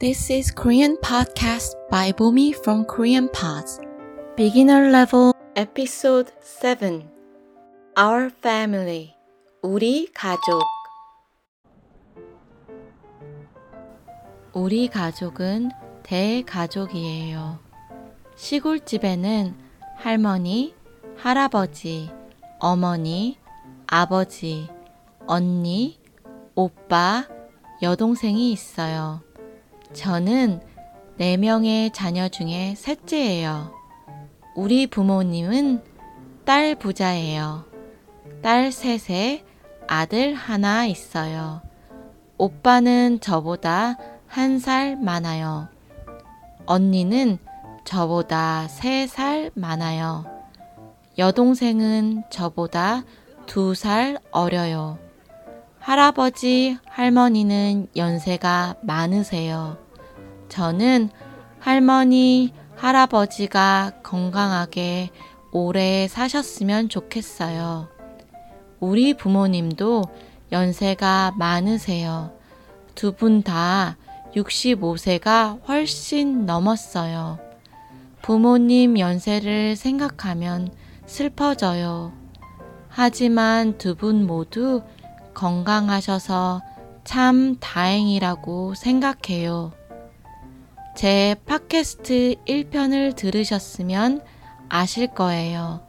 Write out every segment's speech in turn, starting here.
This is Korean podcast by Bomi from Korean Pods. Beginner level episode 7. Our family. 우리 가족. 우리 가족은 대가족이에요. 시골집에는 할머니, 할아버지, 어머니, 아버지, 언니, 오빠, 여동생이 있어요. 저는 네 명의 자녀 중에 셋째예요. 우리 부모님은 딸 부자예요. 딸 셋에 아들 하나 있어요. 오빠는 저보다 한 살 많아요. 언니는 저보다 세 살 많아요. 여동생은 저보다 두 살 어려요. 할아버지, 할머니는 연세가 많으세요. 저는 할머니, 할아버지가 건강하게 오래 사셨으면 좋겠어요. 우리 부모님도 연세가 많으세요. 두 분 다 65세가 훨씬 넘었어요. 부모님 연세를 생각하면 슬퍼져요. 하지만 두 분 모두 건강하셔서 참 다행이라고 생각해요. 제 팟캐스트 1편을 들으셨으면 아실 거예요.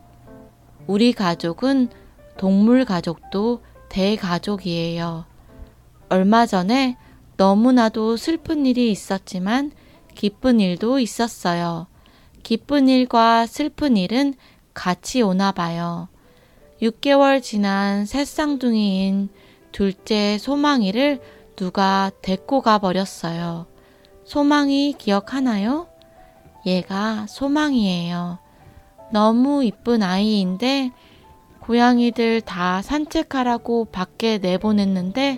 우리 가족은 동물 가족도 대가족이에요. 얼마 전에 너무나도 슬픈 일이 있었지만 기쁜 일도 있었어요. 기쁜 일과 슬픈 일은 같이 오나 봐요. 6개월 지난 새쌍둥이인 둘째 소망이를 누가 데리고 가 버렸어요. 소망이 기억하나요? 얘가 소망이에요. 너무 이쁜 아이인데 고양이들 다 산책하라고 밖에 내보냈는데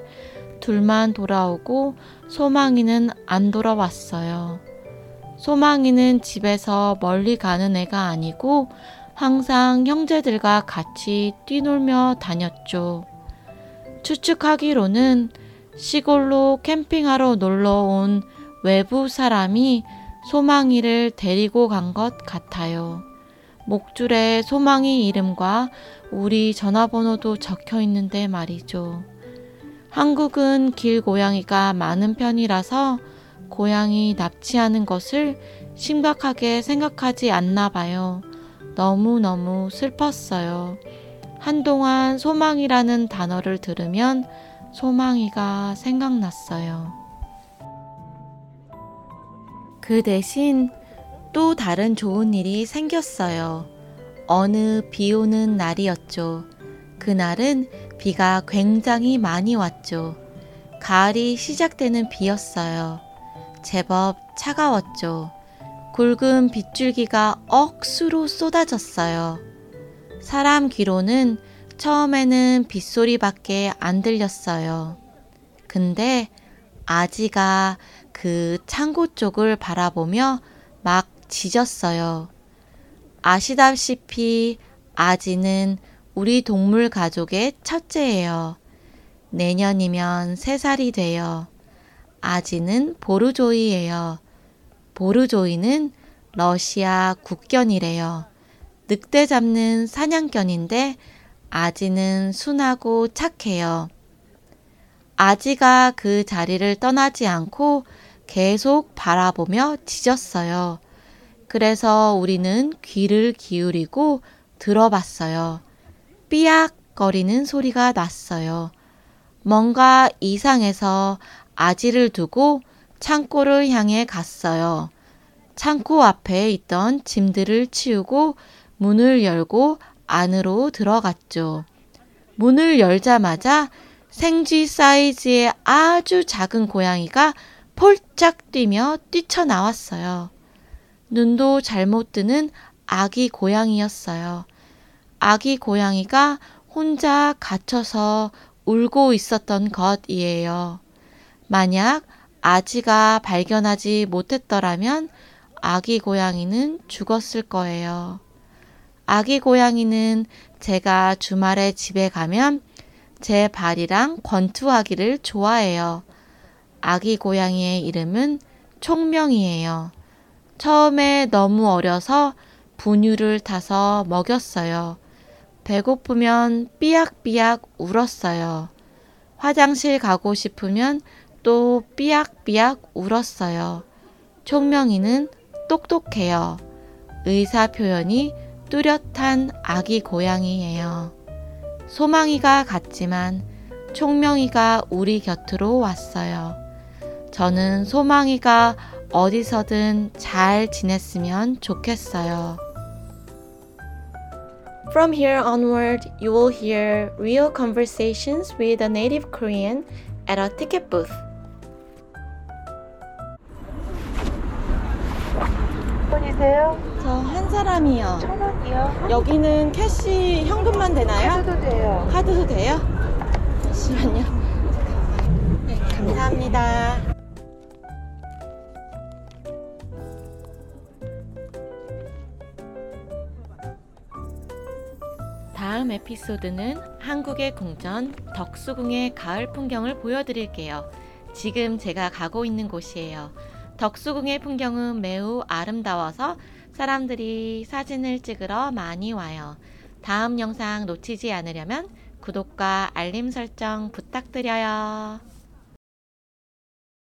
둘만 돌아오고 소망이는 안 돌아왔어요. 소망이는 집에서 멀리 가는 애가 아니고 항상 형제들과 같이 뛰놀며 다녔죠. 추측하기로는 시골로 캠핑하러 놀러 온 외부 사람이 소망이를 데리고 간 것 같아요. 목줄에 소망이 이름과 우리 전화번호도 적혀 있는데 말이죠. 한국은 길 고양이가 많은 편이라서 고양이 납치하는 것을 심각하게 생각하지 않나 봐요. 너무너무 슬펐어요. 한동안 소망이라는 단어를 들으면 소망이가 생각났어요. 그 대신 또 다른 좋은 일이 생겼어요. 어느 비 오는 날이었죠. 그날은 비가 굉장히 많이 왔죠. 가을이 시작되는 비였어요. 제법 차가웠죠. 굵은 빗줄기가 억수로 쏟아졌어요. 사람 귀로는 처음에는 빗소리밖에 안 들렸어요. 근데 아지가 그 창고 쪽을 바라보며 막 짖었어요. 아시다시피 아지는 우리 동물 가족의 첫째예요. 내년이면 세 살이 돼요. 아지는 보르조이예요. 보르조이는 러시아 국견이래요. 늑대 잡는 사냥견인데 아지는 순하고 착해요. 아지가 그 자리를 떠나지 않고 계속 바라보며 짖었어요. 그래서 우리는 귀를 기울이고 들어봤어요. 삐약거리는 소리가 났어요. 뭔가 이상해서 아지를 두고 창고를 향해 갔어요. 창고 앞에 있던 짐들을 치우고 문을 열고 안으로 들어갔죠. 문을 열자마자 생쥐 사이즈의 아주 작은 고양이가 폴짝 뛰며 뛰쳐나왔어요. 눈도 잘못 뜨는 아기 고양이였어요. 아기 고양이가 혼자 갇혀서 울고 있었던 것이에요. 만약 아지가 발견하지 못했더라면 아기 고양이는 죽었을 거예요. 아기 고양이는 제가 주말에 집에 가면 제 발이랑 권투하기를 좋아해요. 아기 고양이의 이름은 총명이에요. 처음에 너무 어려서 분유를 타서 먹였어요. 배고프면 삐약삐약 울었어요. 화장실 가고 싶으면 또 삐약삐약 울었어요. 총명이는 똑똑해요. 의사 표현이 뚜렷한 아기 고양이예요. 소망이가 갔지만 총명이가 우리 곁으로 왔어요. 저는 소망이가 어디서든 잘 지냈으면 좋겠어요. From here onward, you will hear real conversations with a native Korean at a ticket booth. 분이세요? 저 한 사람이요. 천 원이요? 여기는 캐시 현금만 되나요? 카드도 돼요. 카드도 돼요? 잠시만요. 네, 감사합니다. 다음 에피소드는 한국의 궁전 덕수궁의 가을 풍경을 보여드릴게요. 지금 제가 가고 있는 곳이에요. 덕수궁의 풍경은 매우 아름다워서 사람들이 사진을 찍으러 많이 와요. 다음 영상 놓치지 않으려면 구독과 알림 설정 부탁드려요.